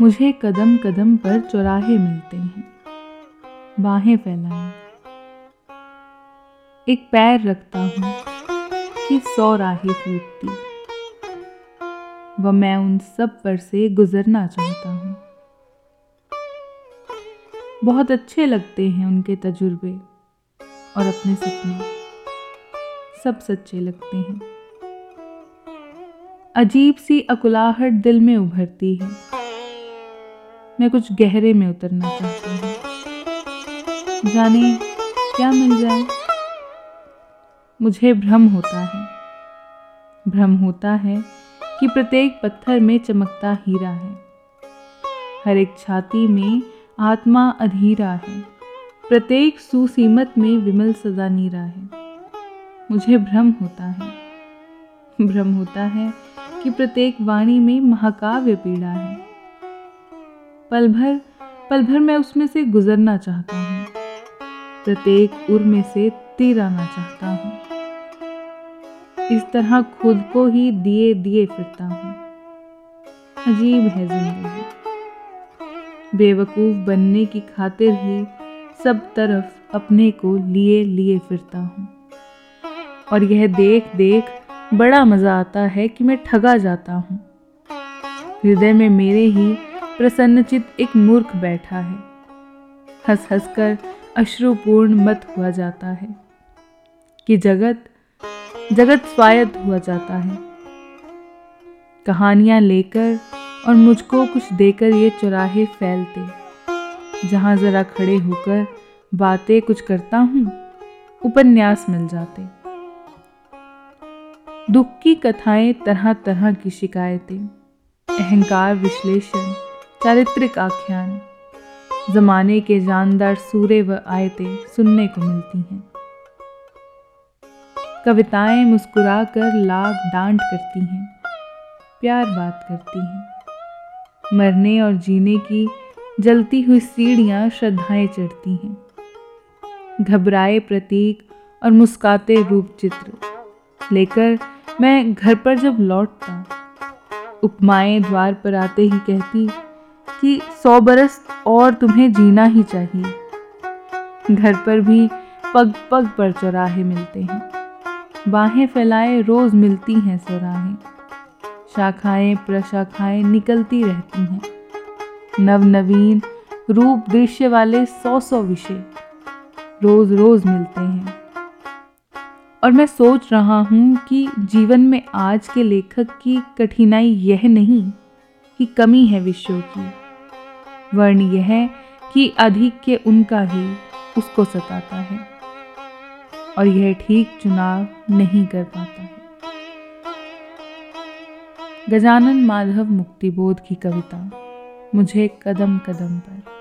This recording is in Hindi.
मुझे कदम कदम पर चौराहे मिलते हैं। बाहें फैलाएँ एक पैर रखता हूँ कि सौ राहें फूटती। व मैं उन सब पर से गुजरना चाहता हूँ। बहुत अच्छे लगते हैं उनके तजुर्बे और अपने सपने। सब सच्चे लगते हैं। अजीब सी अकुलाहट दिल में उभरती है। मैं कुछ गहरे में उतरना चाहती हूँ। जाने क्या मिल जाए? मुझे भ्रम होता है। भ्रम होता है कि प्रत्येक पत्थर में चमकता हीरा है। हर एक छाती में आत्मा अधीरा है। प्रत्येक सुसीमत में विमल सदा नीरा है। मुझे भ्रम होता है। भ्रम होता है कि प्रत्येक वाणी में महाकाव्य पीड़ा है। पल भर पल भर मैं उसमें से गुजरना चाहता हूँ। प्रत्येक उर में से तीर आना चाहता हूँ। इस तरह खुद को ही दिए दिए फिरता हूँ। अजीब है ज़िंदगी। बेवकूफ़ बनने की खातिर ही सब तरफ़ अपने को लिए लिए फिरता हूँ। और यह देख देख बड़ा मज़ा आता है कि मैं ठगा जाता हूँ। हृदय में मेरे ही प्रसन्नचित एक मूर्ख बैठा है। हंस हंस कर अश्रुपूर्ण मत हुआ जाता है कि जगत जगत स्वायत्त हुआ जाता है। कहानियाँ लेकर और मुझको कुछ देकर ये चौराहे फैलते, जहाँ ज़रा खड़े होकर बातें कुछ करता हूँ, उपन्यास मिल जाते। दुख की कथाएँ तरह तरह की शिकायतें, अहंकार विश्लेषण चारित्रिक आख्यान। जमाने के जानदार सूरे व आयतें सुनने को मिलती हैं। कविताएँ मुस्कुराकर लाग डांट करती हैं, प्यार बात करती हैं। मरने और जीने की जलती हुई सीढ़ियाँ श्रद्धाएँ चढ़ती हैं। घबराए प्रतीक और मुस्काते रूप चित्र लेकर मैं घर पर जब लौटता, उपमाएँ द्वार पर आते ही कहती कि सौ बरस और तुम्हें जीना ही चाहिए। घर पर भी पग पग पर चौराहे मिलते हैं। बाहें फैलाए रोज मिलती हैं सौराहें। शाखाएँ प्रशाखाएँ निकलती रहती हैं। नव नवीन रूप दृश्य वाले सौ सौ विषय रोज रोज मिलते हैं। और मैं सोच रहा हूँ कि जीवन में आज के लेखक की कठिनाई यह नहीं कि कमी है विषयों की। वर्ण यह कि अधिक के उनका ही उसको सताता है और यह ठीक चुनाव नहीं कर पाता है। गजानन माधव मुक्तिबोध की कविता, मुझे कदम कदम पर।